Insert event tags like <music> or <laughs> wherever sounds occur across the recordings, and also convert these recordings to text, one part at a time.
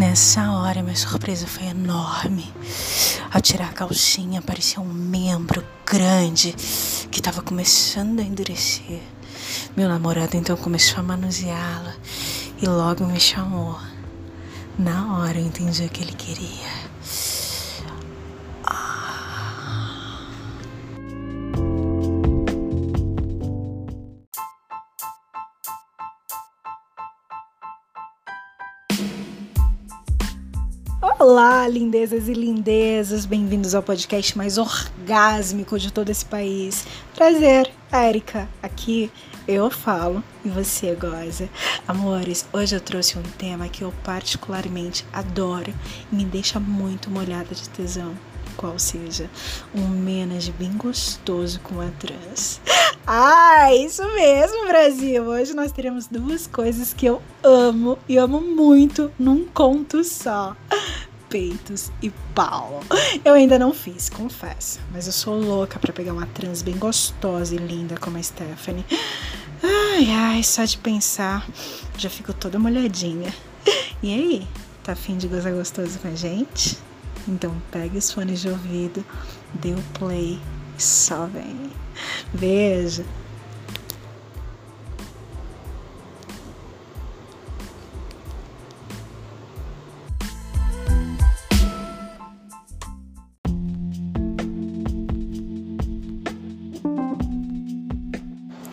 Nessa hora, minha surpresa foi enorme. Ao tirar a calcinha, apareceu um membro grande que estava começando a endurecer. Meu namorado então começou a manuseá-la e logo me chamou. Na hora eu entendi o que ele queria. Olá, lindezas e lindezas, bem-vindos ao podcast mais orgásmico de todo esse país. Prazer, Érica, aqui eu falo e você goza. Amores, hoje eu trouxe um tema que eu particularmente adoro e me deixa muito molhada de tesão. Qual seja, um menage bem gostoso com a trans. Ah, isso mesmo, Brasil! Hoje nós teremos duas coisas que eu amo e amo muito num conto só peitos e pau. Eu ainda não fiz, confesso, mas eu sou louca para pegar uma trans bem gostosa e linda como a Stephanie. Ai, ai, só de pensar, já fico toda molhadinha. E aí, tá afim de gozar gostoso com a gente? Então pegue os fones de ouvido, dê o play e só vem. Beijo!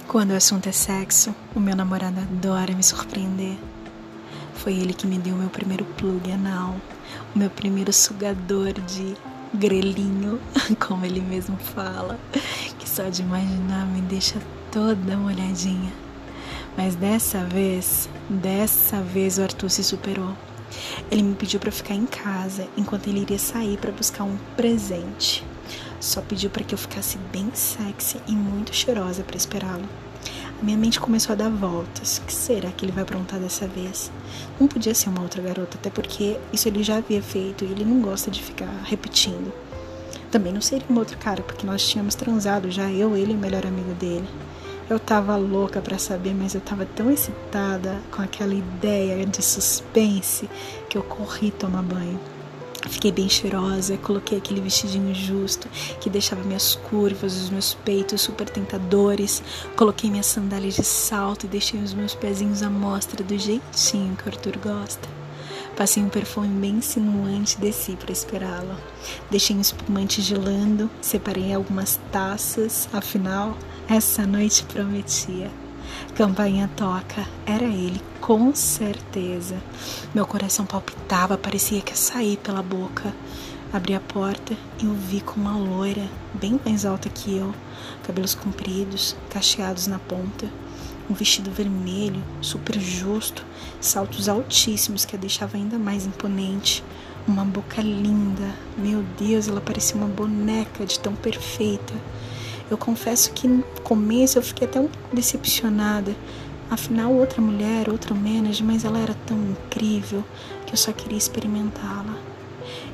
Quando o assunto é sexo, o meu namorado adora me surpreender. Foi ele que me deu meu primeiro plug anal, o meu primeiro sugador de grelhinho, <laughs> como ele mesmo fala, que só de imaginar me deixa toda molhadinha. Mas dessa vez, dessa vez o Arthur se superou. Ele me pediu para ficar em casa enquanto ele iria sair para buscar um presente. Só pediu para que eu ficasse bem sexy e muito cheirosa para esperá-lo. Minha mente começou a dar voltas. O que será que ele vai aprontar dessa vez? Não podia ser uma outra garota, até porque isso ele já havia feito e ele não gosta de ficar repetindo. Também não seria um outro cara, porque nós tínhamos transado já, eu, ele e o melhor amigo dele. Eu tava louca para saber, mas eu tava tão excitada com aquela ideia de suspense que eu corri tomar banho. Fiquei bem cheirosa, coloquei aquele vestidinho justo que deixava minhas curvas, os meus peitos super tentadores. Coloquei minhas sandálias de salto e deixei os meus pezinhos à mostra do jeitinho que o Arthur gosta. Passei um perfume bem insinuante e desci para esperá-lo. Deixei um espumante gelando, separei algumas taças, afinal, essa noite prometia. Campainha toca, era ele, com certeza. Meu coração palpitava, parecia que ia sair pela boca. Abri a porta e o vi com uma loira, bem mais alta que eu, cabelos compridos, cacheados na ponta, um vestido vermelho, super justo, saltos altíssimos que a deixava ainda mais imponente, uma boca linda. Meu Deus, ela parecia uma boneca de tão perfeita. Eu confesso que no começo eu fiquei até um pouco decepcionada. Afinal, outra mulher, outro manager, mas ela era tão incrível que eu só queria experimentá-la.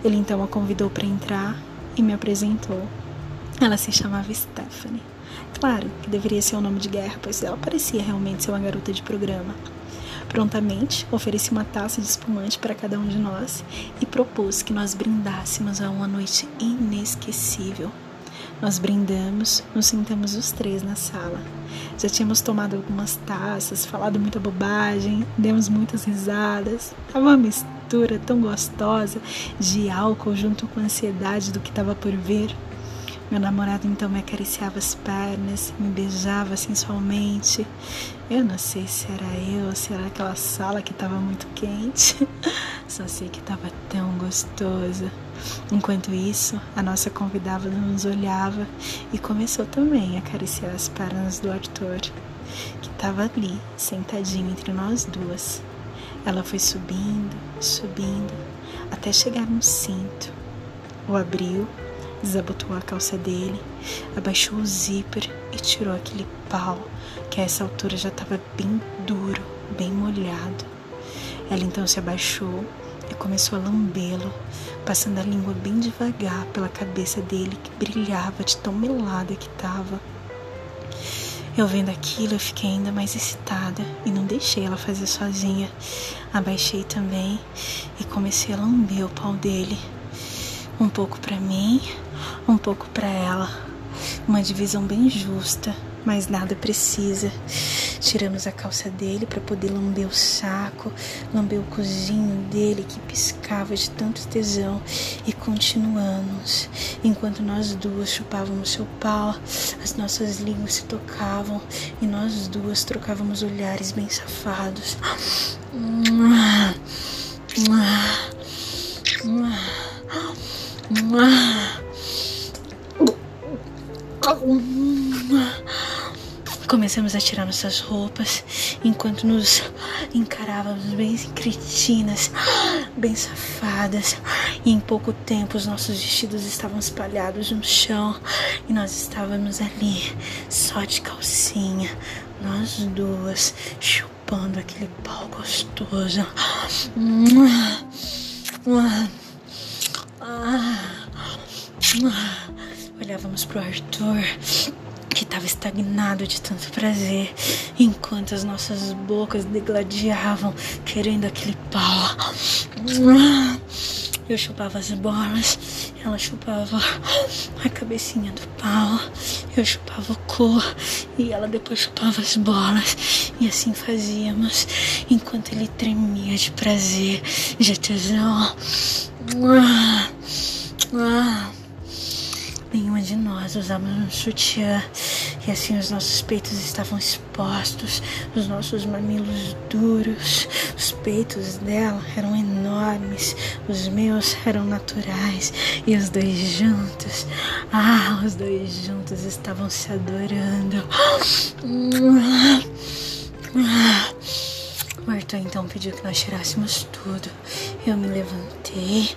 Ele então a convidou para entrar e me apresentou. Ela se chamava Stephanie. Claro que deveria ser o um nome de guerra, pois ela parecia realmente ser uma garota de programa. Prontamente, ofereci uma taça de espumante para cada um de nós e propus que nós brindássemos a uma noite inesquecível. Nós brindamos, nos sentamos os três na sala. Já tínhamos tomado algumas taças, falado muita bobagem, demos muitas risadas. Tava uma mistura tão gostosa de álcool junto com a ansiedade do que estava por vir. Meu namorado então me acariciava as pernas, me beijava sensualmente. Eu não sei se era eu, se era aquela sala que estava muito quente. <laughs> Só sei que estava tão gostosa. Enquanto isso, a nossa convidada nos olhava e começou também a acariciar as pernas do Arthur, que estava ali, sentadinho entre nós duas. Ela foi subindo, subindo, até chegar no cinto. O abriu, desabotou a calça dele, abaixou o zíper e tirou aquele pau que a essa altura já estava bem duro, bem molhado. Ela então se abaixou e começou a lambê-lo, passando a língua bem devagar pela cabeça dele que brilhava de tão melada que estava. Eu vendo aquilo, eu fiquei ainda mais excitada e não deixei ela fazer sozinha. Abaixei também e comecei a lamber o pau dele. Um pouco para mim, um pouco para ela. Uma divisão bem justa, mas nada precisa. Tiramos a calça dele para poder lamber o saco, lamber o cozinho dele que piscava de tanto tesão e continuamos. Enquanto nós duas chupávamos seu pau, as nossas línguas se tocavam e nós duas trocávamos olhares bem safados. Começamos a tirar nossas roupas enquanto nos encarávamos bem cretinas, bem safadas. E em pouco tempo os nossos vestidos estavam espalhados no chão e nós estávamos ali, só de calcinha, nós duas, chupando aquele pau gostoso. Olhávamos pro Arthur estava estagnado de tanto prazer, enquanto as nossas bocas degladiavam, querendo aquele pau. Eu chupava as bolas, ela chupava a cabecinha do pau, eu chupava o cu e ela depois chupava as bolas. E assim fazíamos, enquanto ele tremia de prazer, de tesão. Nenhuma de nós usávamos um sutiã e assim os nossos peitos estavam expostos, os nossos mamilos duros. Os peitos dela eram enormes, os meus eram naturais e os dois juntos, ah, os dois juntos estavam se adorando. Arthur então pediu que nós tirássemos tudo. Eu me levantei,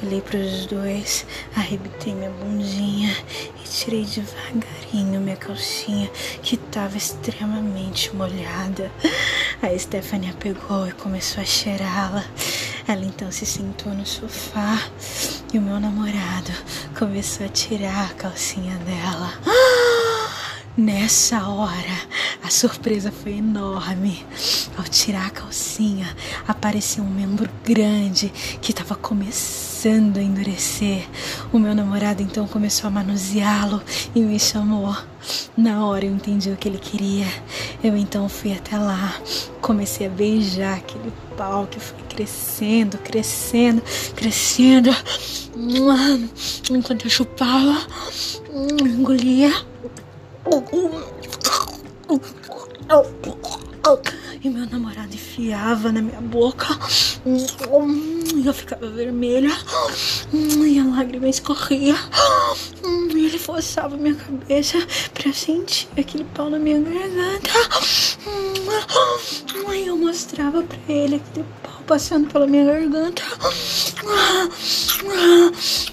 olhei para os dois, arrebitei minha bundinha e tirei devagarinho minha calcinha que estava extremamente molhada. A Stephanie pegou e começou a cheirá-la. Ela então se sentou no sofá e o meu namorado começou a tirar a calcinha dela. Nessa hora, a surpresa foi enorme. Ao tirar a calcinha, apareceu um membro grande que estava começando a endurecer. O meu namorado então começou a manuseá-lo e me chamou. Na hora eu entendi o que ele queria. Eu então fui até lá, comecei a beijar aquele pau que foi crescendo, crescendo, crescendo. Enquanto eu chupava, engolia e meu namorado enfiava na minha boca. E eu ficava vermelha. E a lágrima escorria. E ele forçava minha cabeça pra sentir aquele pau na minha garganta. E eu mostrava pra ele aquele pau passando pela minha garganta.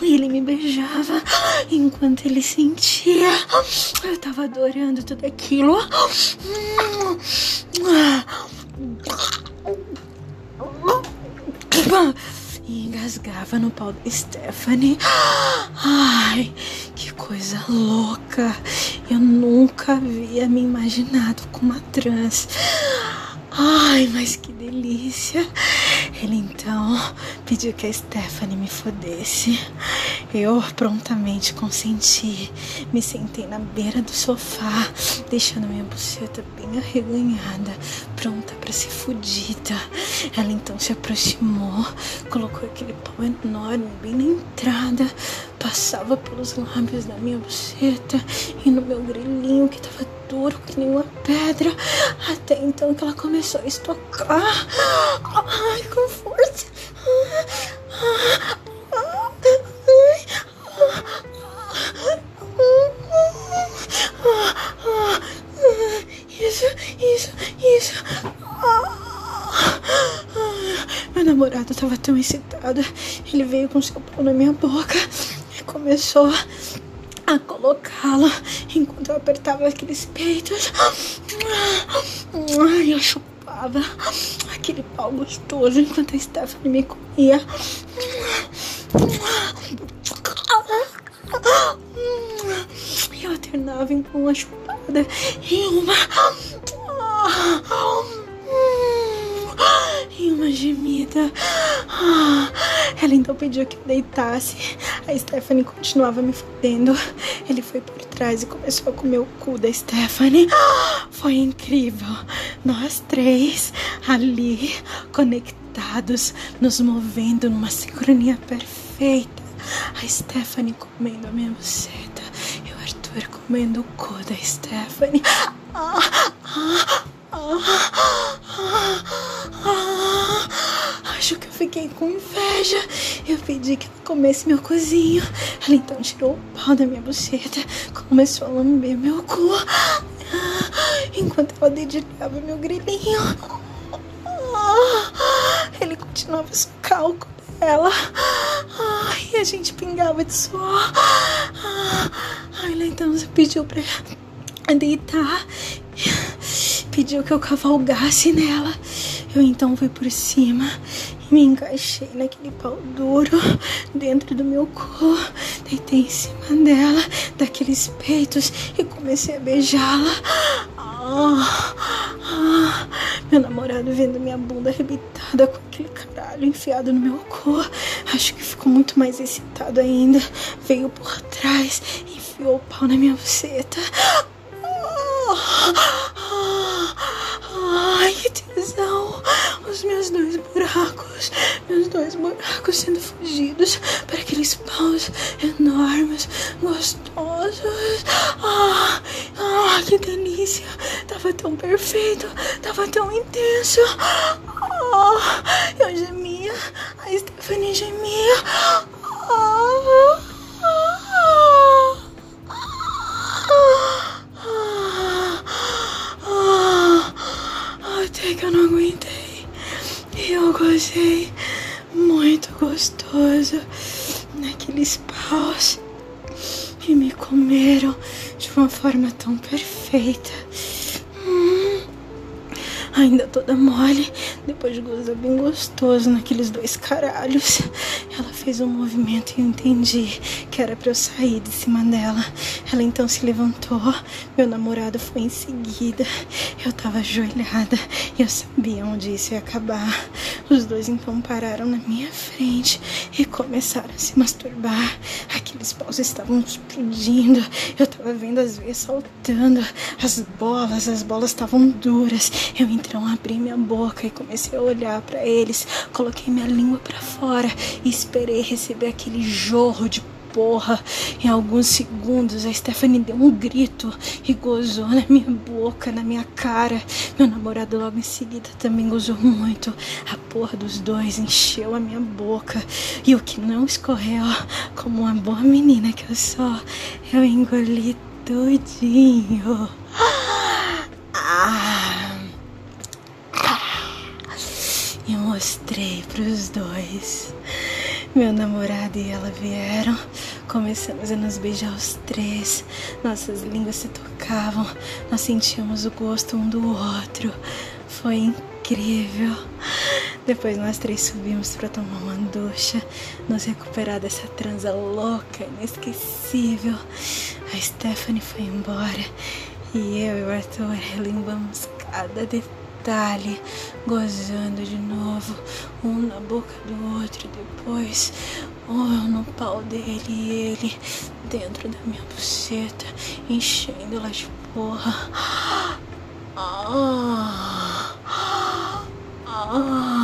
E ele me beijava enquanto ele sentia. Eu tava adorando tudo aquilo. E engasgava no pau da Stephanie. Ai, que coisa louca. Eu nunca havia me imaginado com uma trans. Ai, mas que delícia! Ele então pediu que a Stephanie me fodesse. Eu prontamente consenti. Me sentei na beira do sofá, deixando minha buceta bem arreganhada, pronta para ser fodida. Ela então se aproximou, colocou aquele pau enorme bem na entrada, passava pelos lábios da minha buceta e no meu grelhinho que tava duro que uma pedra. Até então que ela começou a estocar. Ai, com excitado. Ele veio com seu pau na minha boca e começou a colocá-la enquanto eu apertava aqueles peitos. Eu chupava aquele pau gostoso enquanto a Stephanie me comia. eu alternava em uma chupada e uma. E uma gemida. Ela então pediu que eu deitasse. A Stephanie continuava me fodendo. Ele foi por trás e começou a comer o cu da Stephanie. Foi incrível. Nós três ali, conectados, nos movendo numa sincronia perfeita. A Stephanie comendo a minha buceta e o Arthur comendo o cu da Stephanie. Ah, ah, ah, Acho que eu fiquei com inveja. Eu pedi que ela comesse meu cozinho. Ela então tirou o pau da minha buceta, começou a lamber meu cu, enquanto ela dedilhava meu grilinho. Ele continuava a socar o cu dela. E a gente pingava de suor. Ela então pediu pra deitar pediu que eu cavalgasse nela. Eu então fui por cima e me encaixei naquele pau duro dentro do meu cu. Deitei em cima dela, daqueles peitos e comecei a beijá-la. Ah, ah, meu namorado vendo minha bunda arrebitada com aquele caralho enfiado no meu cu. Acho que ficou muito mais excitado ainda. Veio por trás enfiou o pau na minha buceta. Ai, que tesão! Os meus dois buracos, meus dois buracos sendo fugidos para aqueles paus enormes, gostosos. Ah, ah, que delícia! Tava tão perfeito, tava tão intenso. Ah, eu gemia, a Stephanie gemia. Ah, até que eu não aguentei. Eu gozei muito gostoso naqueles paus que me comeram de uma forma tão perfeita. Hum, ainda toda mole, depois de gozar bem gostoso naqueles dois caralhos. Ela fez um movimento e eu entendi que era para eu sair de cima dela. Ela então se levantou, meu namorado foi em seguida. Eu tava ajoelhada e eu sabia onde isso ia acabar. Os dois então pararam na minha frente e começaram a se masturbar. Aqueles paus estavam explodindo. Eu tava vendo as veias saltando, as bolas, as bolas estavam duras. Eu então abri minha boca e comecei a olhar para eles. Coloquei minha língua para fora e esperei receber aquele jorro de porra. Em alguns segundos, a Stephanie deu um grito e gozou na minha boca, na minha cara. Meu namorado logo em seguida também gozou muito. A porra dos dois encheu a minha boca. E o que não escorreu, como uma boa menina que eu sou, eu engoli tudinho. Ah. E mostrei pros dois. Meu namorado e ela vieram. Começamos a nos beijar os três. Nossas línguas se tocavam. Nós sentíamos o gosto um do outro. Foi incrível. Depois nós três subimos para tomar uma ducha, nos recuperar dessa transa louca, inesquecível. A Stephanie foi embora e eu e o Arthur relimbamos cada detalhe detalhe, gozando de novo, um na boca do outro, depois um no pau dele e ele dentro da minha buceta, enchendo ela de porra. Ah, ah, ah.